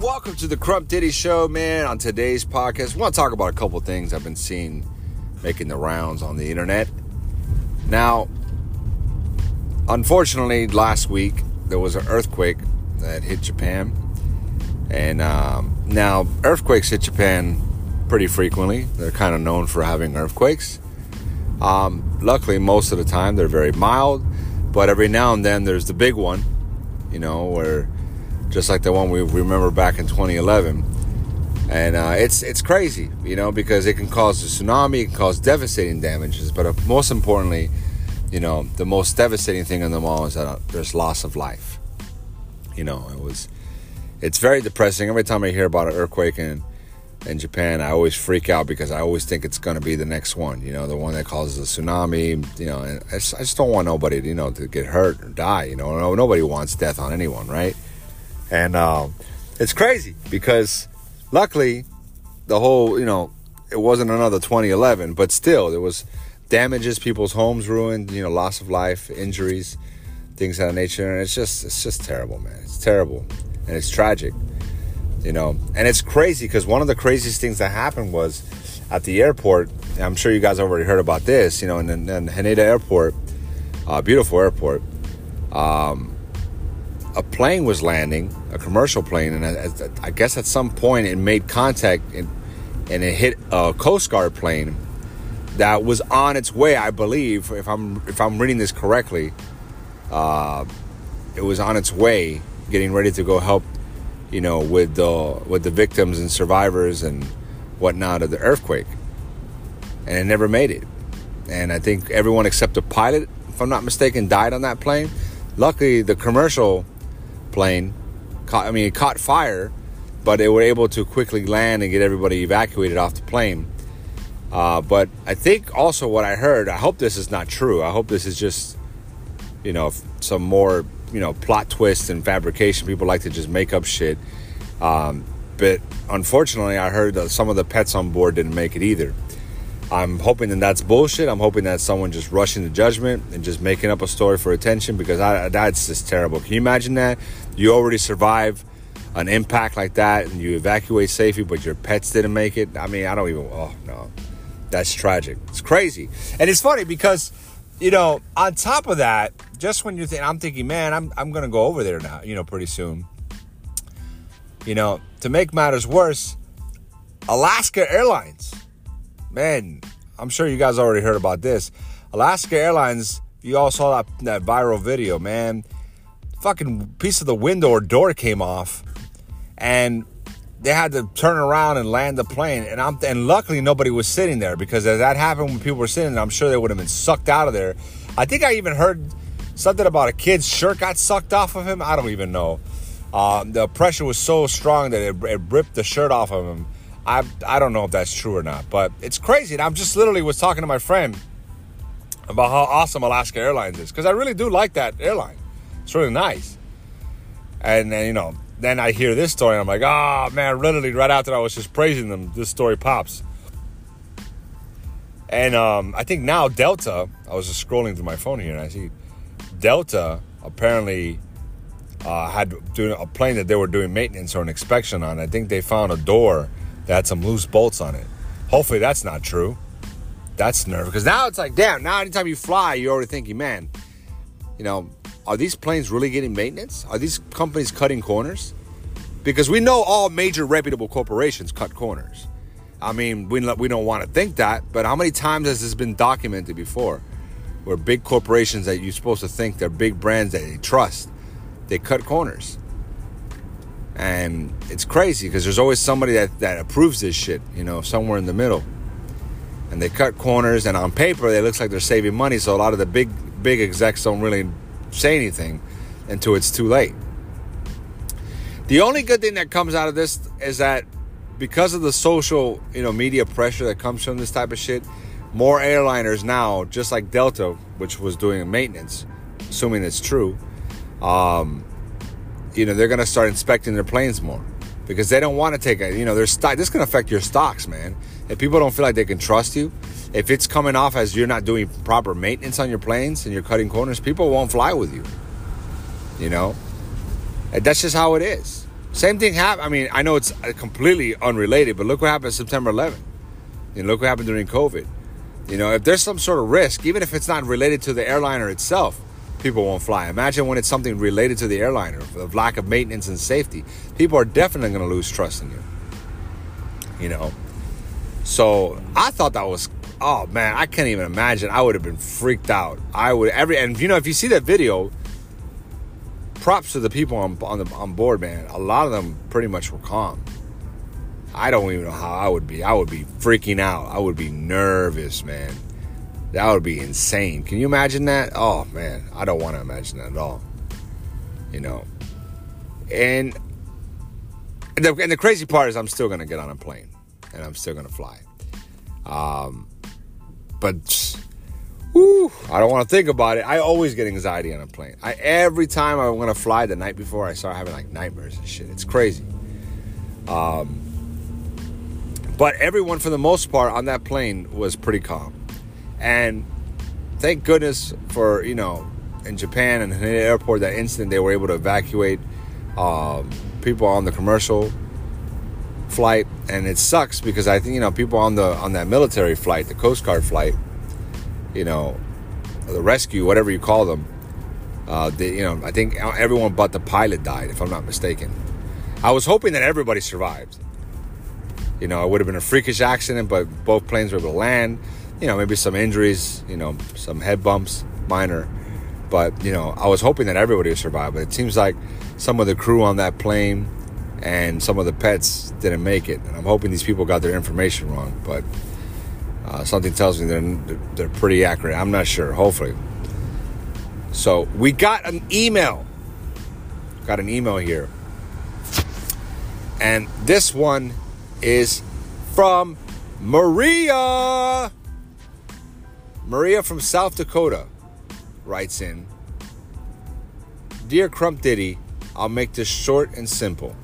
welcome to the Crump Diddy Show, man. On today's podcast, we want to talk about a couple things I've been seeing making the rounds on the internet. Now, unfortunately, last week there was an earthquake that hit Japan, and um, now earthquakes hit Japan pretty frequently. They're kind of known for having earthquakes. Um, luckily, most of the time they're very mild, but every now and then there's the big one, you know, where just like the one we remember back in 2011. And uh, it's it's crazy, you know, because it can cause a tsunami, it can cause devastating damages. But uh, most importantly, you know, the most devastating thing in them all is that uh, there's loss of life. You know, it was, it's very depressing. Every time I hear about an earthquake in in Japan, I always freak out because I always think it's going to be the next one. You know, the one that causes a tsunami. You know, and I just, I just don't want nobody, you know, to get hurt or die. You know, nobody wants death on anyone, right? And um, it's crazy because luckily the whole, you know, it wasn't another 2011, but still there was damages, people's homes ruined, you know, loss of life, injuries, things of that nature. And it's just, it's just terrible, man. It's terrible. And it's tragic, you know. And it's crazy because one of the craziest things that happened was at the airport. I'm sure you guys already heard about this, you know, in, in Haneda Airport, uh, beautiful airport. Um, a plane was landing, a commercial plane, and I, I guess at some point it made contact and, and it hit a Coast Guard plane that was on its way. I believe, if I'm if I'm reading this correctly, uh, it was on its way, getting ready to go help, you know, with the with the victims and survivors and whatnot of the earthquake, and it never made it. And I think everyone except the pilot, if I'm not mistaken, died on that plane. Luckily, the commercial plane. Caught, I mean, it caught fire, but they were able to quickly land and get everybody evacuated off the plane. Uh, but I think also what I heard, I hope this is not true. I hope this is just, you know, some more, you know, plot twist and fabrication. People like to just make up shit. Um, but unfortunately, I heard that some of the pets on board didn't make it either. I'm hoping that that's bullshit. I'm hoping that someone just rushing to judgment and just making up a story for attention because I, that's just terrible. Can you imagine that? You already survive an impact like that and you evacuate safely, but your pets didn't make it. I mean, I don't even, oh no. That's tragic. It's crazy. And it's funny because, you know, on top of that, just when you think, I'm thinking, man, I'm, I'm going to go over there now, you know, pretty soon. You know, to make matters worse, Alaska Airlines man, I'm sure you guys already heard about this. Alaska Airlines, you all saw that, that viral video, man. Fucking piece of the window or door came off, and they had to turn around and land the plane. And I'm and luckily nobody was sitting there because as that happened when people were sitting there, I'm sure they would have been sucked out of there. I think I even heard something about a kid's shirt got sucked off of him. I don't even know. Um, the pressure was so strong that it, it ripped the shirt off of him I I don't know if that's true or not, but it's crazy. And I'm just literally was talking to my friend about how awesome Alaska Airlines is because I really do like that airline. It's really nice. And then you know, then I hear this story and I'm like, oh man, literally right after I was just praising them, this story pops. And um, I think now Delta, I was just scrolling through my phone here and I see Delta apparently uh, had doing a plane that they were doing maintenance or an inspection on. I think they found a door that had some loose bolts on it. Hopefully that's not true. That's nerve because now it's like, damn. Now anytime you fly, you're already thinking, man, you know, are these planes really getting maintenance? Are these companies cutting corners? Because we know all major reputable corporations cut corners. I mean, we we don't want to think that, but how many times has this been documented before? Where big corporations that you're supposed to think they're big brands that they trust, they cut corners. And it's crazy because there's always somebody that, that approves this shit, you know, somewhere in the middle. And they cut corners, and on paper, it looks like they're saving money. So a lot of the big, big execs don't really say anything until it's too late. The only good thing that comes out of this is that because of the social, you know, media pressure that comes from this type of shit, more airliners now, just like Delta, which was doing maintenance, assuming it's true, um, you know, they're going to start inspecting their planes more because they don't want to take it. You know, their stock. This can affect your stocks, man. If people don't feel like they can trust you, if it's coming off as you're not doing proper maintenance on your planes and you're cutting corners, people won't fly with you. You know, and that's just how it is. Same thing happened. I mean, I know it's uh, completely unrelated, but look what happened September 11th. You know, look what happened during COVID. You know, if there's some sort of risk, even if it's not related to the airliner itself, people won't fly. Imagine when it's something related to the airliner, of lack of maintenance and safety. People are definitely going to lose trust in you. You know, so I thought that was oh man, I can't even imagine. I would have been freaked out. I would every and you know if you see that video, props to the people on on the on board, man. A lot of them pretty much were calm. I don't even know how I would be. I would be freaking out. I would be nervous, man. That would be insane. Can you imagine that? Oh man, I don't want to imagine that at all. You know, and the, and the crazy part is I'm still gonna get on a plane and I'm still gonna fly. Um, but whew, I don't want to think about it. I always get anxiety on a plane. I every time I'm gonna fly the night before, I start having like nightmares and shit. It's crazy. Um, but everyone, for the most part, on that plane was pretty calm. And thank goodness for, you know, in Japan and the airport, that instant they were able to evacuate um, people on the commercial flight. And it sucks because I think, you know, people on the on that military flight, the Coast Guard flight, you know, the rescue, whatever you call them, uh, you know, I think everyone but the pilot died, if I'm not mistaken. I was hoping that everybody survived. You know, it would have been a freakish accident, but both planes were able to land you know, maybe some injuries, you know, some head bumps, minor. But, you know, I was hoping that everybody would survive. But it seems like some of the crew on that plane and some of the pets didn't make it. And I'm hoping these people got their information wrong. But uh, something tells me they're, they're pretty accurate. I'm not sure, hopefully. So we got an email. Got an email here. And this one is from Maria. Maria from South Dakota writes in Dear Crump Diddy, I'll make this short and simple.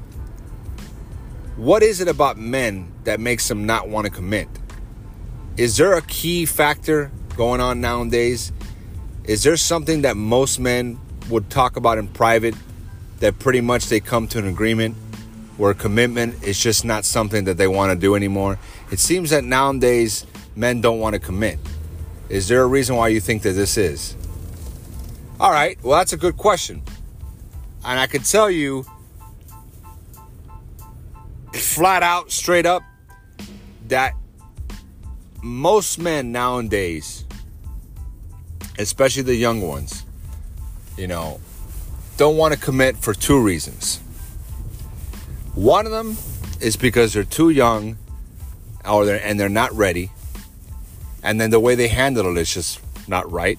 What is it about men that makes them not want to commit? Is there a key factor going on nowadays? Is there something that most men would talk about in private that pretty much they come to an agreement where commitment is just not something that they want to do anymore? It seems that nowadays men don't want to commit. Is there a reason why you think that this is? All right, well, that's a good question. And I can tell you flat out, straight up, that most men nowadays, especially the young ones, you know, don't want to commit for two reasons. One of them is because they're too young or they're, and they're not ready and then the way they handle it is just not right.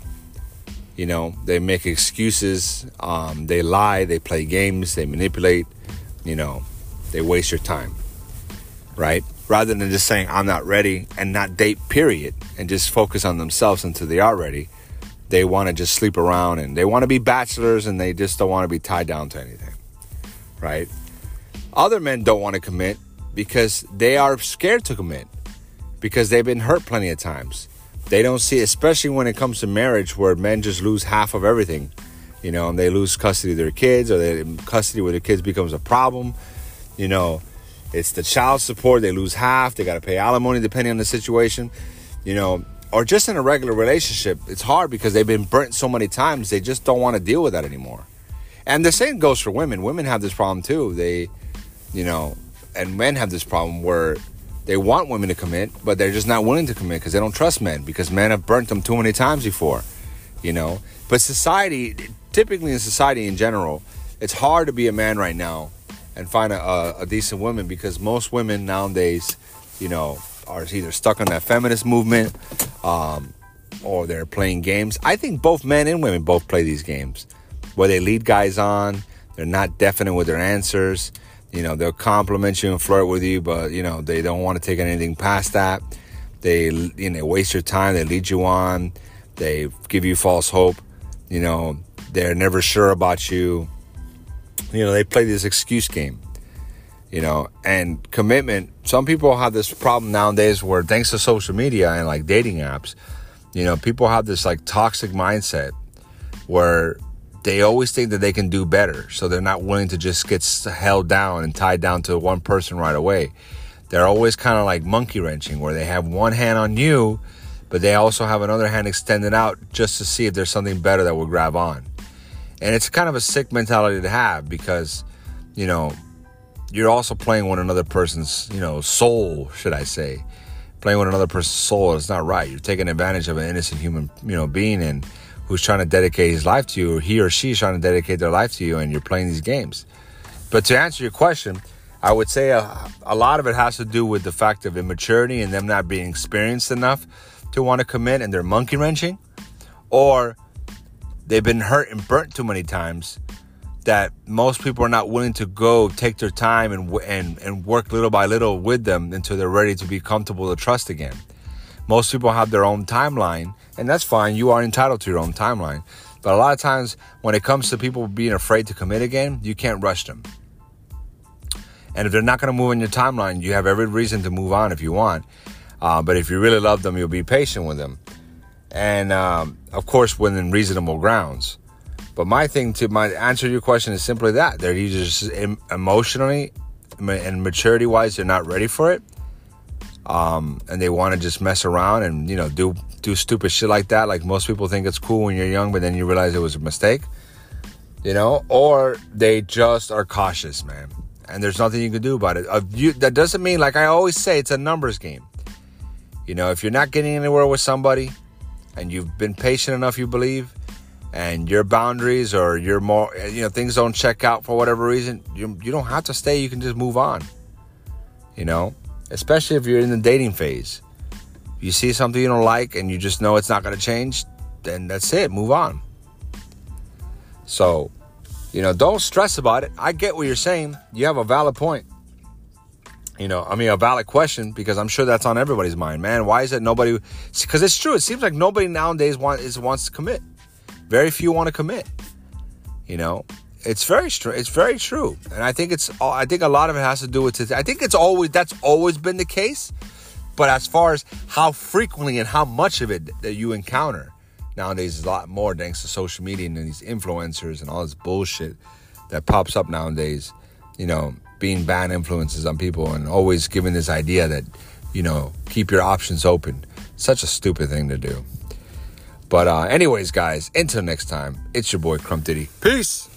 You know, they make excuses, um, they lie, they play games, they manipulate, you know, they waste your time, right? Rather than just saying, I'm not ready and not date, period, and just focus on themselves until they are ready. They want to just sleep around and they want to be bachelors and they just don't want to be tied down to anything, right? Other men don't want to commit because they are scared to commit because they've been hurt plenty of times. They don't see, especially when it comes to marriage, where men just lose half of everything, you know, and they lose custody of their kids, or they custody where the kids becomes a problem. You know, it's the child support; they lose half. They got to pay alimony depending on the situation. You know, or just in a regular relationship, it's hard because they've been burnt so many times. They just don't want to deal with that anymore. And the same goes for women. Women have this problem too. They, you know, and men have this problem where they want women to commit, but they're just not willing to commit because they don't trust men because men have burnt them too many times before, you know. But society, typically in society in general, it's hard to be a man right now and find a, a, a decent woman because most women nowadays, you know, are either stuck on that feminist movement um, or they're playing games. I think both men and women both play these games where they lead guys on, they're not definite with their answers you know, they'll compliment you and flirt with you, but you know, they don't want to take anything past that. They you know waste your time. They lead you on. They give you false hope. You know, they're never sure about you. You know, they play this excuse game. You know, and commitment. Some people have this problem nowadays where, thanks to social media and like dating apps, you know, people have this like toxic mindset where they always think that they can do better. So they're not willing to just get held down and tied down to one person right away. They're always kind of like monkey wrenching, where they have one hand on you, but they also have another hand extended out just to see if there's something better that will grab on. And it's kind of a sick mentality to have because, you know, you're also playing with another person's, you know, soul, should I say. Playing with another person's soul is not right. You're taking advantage of an innocent human, you know, being and who's trying to dedicate his life to you, or he or she is trying to dedicate their life to you, and you're playing these games. But to answer your question, I would say a, a lot of it has to do with the fact of immaturity and them not being experienced enough to want to commit, and they're monkey wrenching, or they've been hurt and burnt too many times that most people are not willing to go take their time and and and work little by little with them until they're ready to be comfortable to trust again. Most people have their own timeline, and that's fine. You are entitled to your own timeline. But a lot of times, when it comes to people being afraid to commit again, you can't rush them. And if they're not going to move in your timeline, you have every reason to move on if you want. Uh, but if you really love them, you'll be patient with them. And um, of course, within reasonable grounds. But my thing to my answer to your question is simply that they're either just emotionally and maturity wise, they're not ready for it um, and they want to just mess around and you know do do stupid shit like that. Like most people think it's cool when you're young, but then you realize it was a mistake. You know, or they just are cautious, man. And there's nothing you can do about it. Uh, you, that doesn't mean, like I always say, it's a numbers game. You know, if you're not getting anywhere with somebody, and you've been patient enough, you believe, and your boundaries or your more, you know, things don't check out for whatever reason, you you don't have to stay. You can just move on. You know, especially if you're in the dating phase. You see something you don't like and you just know it's not going to change, then that's it. Move on. So, you know, don't stress about it. I get what you're saying. You have a valid point. You know, I mean, a valid question because I'm sure that's on everybody's mind, man. Why is it nobody? Because it's true. It seems like nobody nowadays wants to commit. Very few want to commit. You know, it's very true. It's very true, and I think it's. I think a lot of it has to do with. I think it's always that's always been the case, but as far as how frequently and how much of it that you encounter nowadays is a lot more thanks to social media and these influencers and all this bullshit that pops up nowadays. You know, being bad influences on people and always giving this idea that you know keep your options open. Such a stupid thing to do. But uh, anyways, guys, until next time, it's your boy Crump Diddy. Peace.